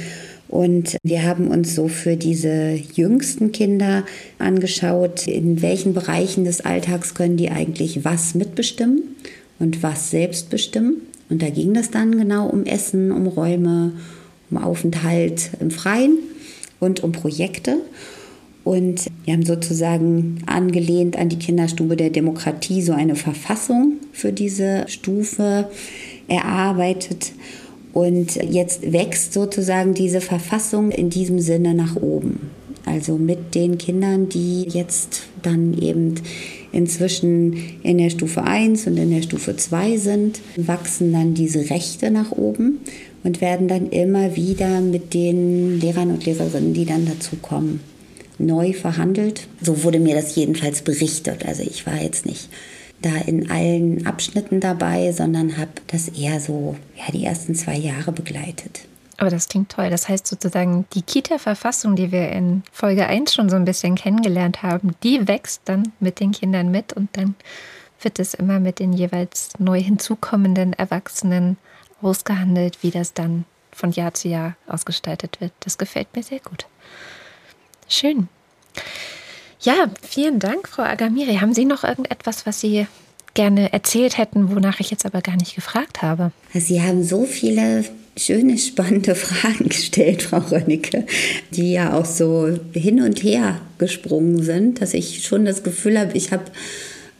Speaker 2: Und wir haben uns so für diese jüngsten Kinder angeschaut, in welchen Bereichen des Alltags können die eigentlich was mitbestimmen und was selbst bestimmen. Und da ging das dann genau um Essen, um Räume, um Aufenthalt im Freien und um Projekte. Und wir haben sozusagen angelehnt an die Kinderstube der Demokratie so eine Verfassung für diese Stufe erarbeitet. Und jetzt wächst sozusagen diese Verfassung in diesem Sinne nach oben. Also mit den Kindern, die jetzt dann eben inzwischen in der Stufe 1 und in der Stufe 2 sind, wachsen dann diese Rechte nach oben und werden dann immer wieder mit den Lehrern und Lehrerinnen, die dann dazu kommen, neu verhandelt. So wurde mir das jedenfalls berichtet. Also ich war jetzt nicht da in allen Abschnitten dabei, sondern habe das eher so ja, die ersten zwei Jahre begleitet.
Speaker 1: Aber das klingt toll. Das heißt sozusagen, die Kita-Verfassung, die wir in Folge 1 schon so ein bisschen kennengelernt haben, die wächst dann mit den Kindern mit und dann wird es immer mit den jeweils neu hinzukommenden Erwachsenen ausgehandelt, wie das dann von Jahr zu Jahr ausgestaltet wird. Das gefällt mir sehr gut. Schön. Ja, vielen Dank, Frau Agamiri. Haben Sie noch irgendetwas, was Sie gerne erzählt hätten, wonach ich jetzt aber gar nicht gefragt habe?
Speaker 2: Sie haben so viele schöne, spannende Fragen gestellt, Frau Rönnecke, die ja auch so hin und her gesprungen sind, dass ich schon das Gefühl habe, ich habe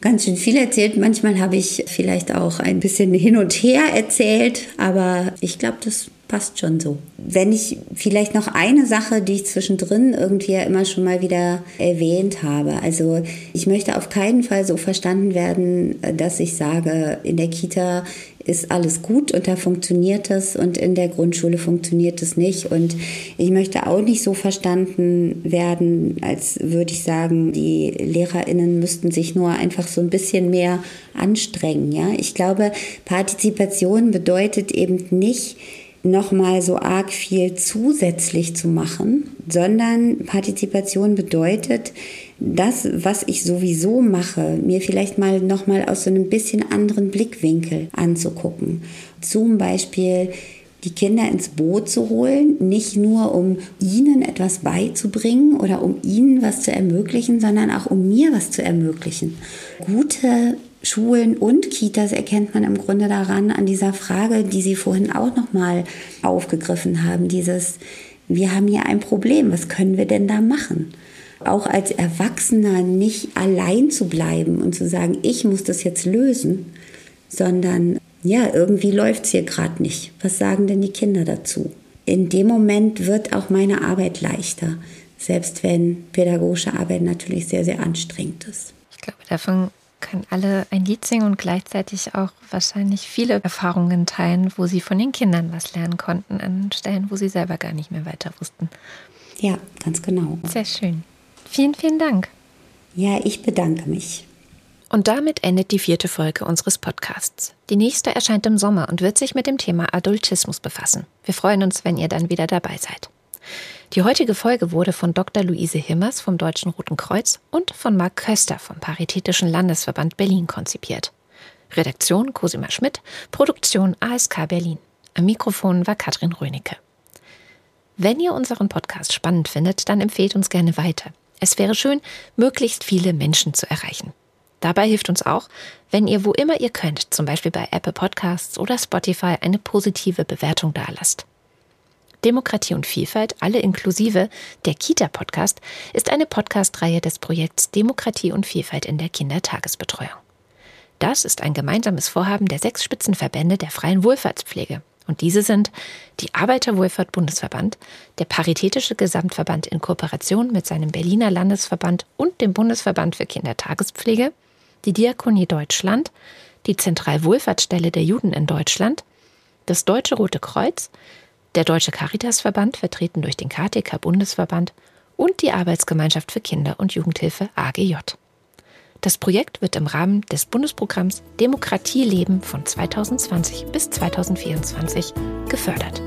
Speaker 2: ganz schön viel erzählt. Manchmal habe ich vielleicht auch ein bisschen hin und her erzählt, aber ich glaube, das passt schon so. Wenn ich vielleicht noch eine Sache, die ich zwischendrin irgendwie ja immer schon mal wieder erwähnt habe. Also ich möchte auf keinen Fall so verstanden werden, dass ich sage, in der Kita ist alles gut und da funktioniert es und in der Grundschule funktioniert es nicht. Und ich möchte auch nicht so verstanden werden, als würde ich sagen, die LehrerInnen müssten sich nur einfach so ein bisschen mehr anstrengen. Ja? Ich glaube, Partizipation bedeutet eben nicht, nochmal so arg viel zusätzlich zu machen, sondern Partizipation bedeutet, das, was ich sowieso mache, mir vielleicht mal nochmal aus so einem bisschen anderen Blickwinkel anzugucken. Zum Beispiel die Kinder ins Boot zu holen, nicht nur um ihnen etwas beizubringen oder um ihnen was zu ermöglichen, sondern auch um mir was zu ermöglichen. Gute Schulen und Kitas erkennt man im Grunde daran an dieser Frage, die Sie vorhin auch noch mal aufgegriffen haben, dieses wir haben hier ein Problem, was können wir denn da machen? Auch als Erwachsener nicht allein zu bleiben und zu sagen, ich muss das jetzt lösen, sondern ja, irgendwie läuft es hier gerade nicht. Was sagen denn die Kinder dazu? In dem Moment wird auch meine Arbeit leichter, selbst wenn pädagogische Arbeit natürlich sehr, sehr anstrengend ist.
Speaker 1: Ich glaube, davon können alle ein Lied singen und gleichzeitig auch wahrscheinlich viele Erfahrungen teilen, wo sie von den Kindern was lernen konnten, an Stellen, wo sie selber gar nicht mehr weiter wussten.
Speaker 2: Ja, ganz genau.
Speaker 1: Sehr schön. Vielen, vielen Dank.
Speaker 2: Ja, ich bedanke mich.
Speaker 1: Und damit endet die vierte Folge unseres Podcasts. Die nächste erscheint im Sommer und wird sich mit dem Thema Adultismus befassen. Wir freuen uns, wenn ihr dann wieder dabei seid. Die heutige Folge wurde von Dr. Luise Himmers vom Deutschen Roten Kreuz und von Marc Köster vom Paritätischen Landesverband Berlin konzipiert. Redaktion Cosima Schmidt, Produktion ASK Berlin. Am Mikrofon war Katrin Rönecke. Wenn ihr unseren Podcast spannend findet, dann empfehlt uns gerne weiter. Es wäre schön, möglichst viele Menschen zu erreichen. Dabei hilft uns auch, wenn ihr wo immer ihr könnt, zum Beispiel bei Apple Podcasts oder Spotify, eine positive Bewertung dalasst. Demokratie und Vielfalt, alle inklusive, der Kita-Podcast, ist eine Podcast-Reihe des Projekts Demokratie und Vielfalt in der Kindertagesbetreuung. Das ist ein gemeinsames Vorhaben der sechs Spitzenverbände der freien Wohlfahrtspflege. Und diese sind die Arbeiterwohlfahrt-Bundesverband, der Paritätische Gesamtverband in Kooperation mit seinem Berliner Landesverband und dem Bundesverband für Kindertagespflege, die Diakonie Deutschland, die Zentralwohlfahrtsstelle der Juden in Deutschland, das Deutsche Rote Kreuz, der Deutsche Caritasverband, vertreten durch den KTK Bundesverband und die Arbeitsgemeinschaft für Kinder- und Jugendhilfe AGJ. Das Projekt wird im Rahmen des Bundesprogramms Demokratie leben von 2020 bis 2024 gefördert.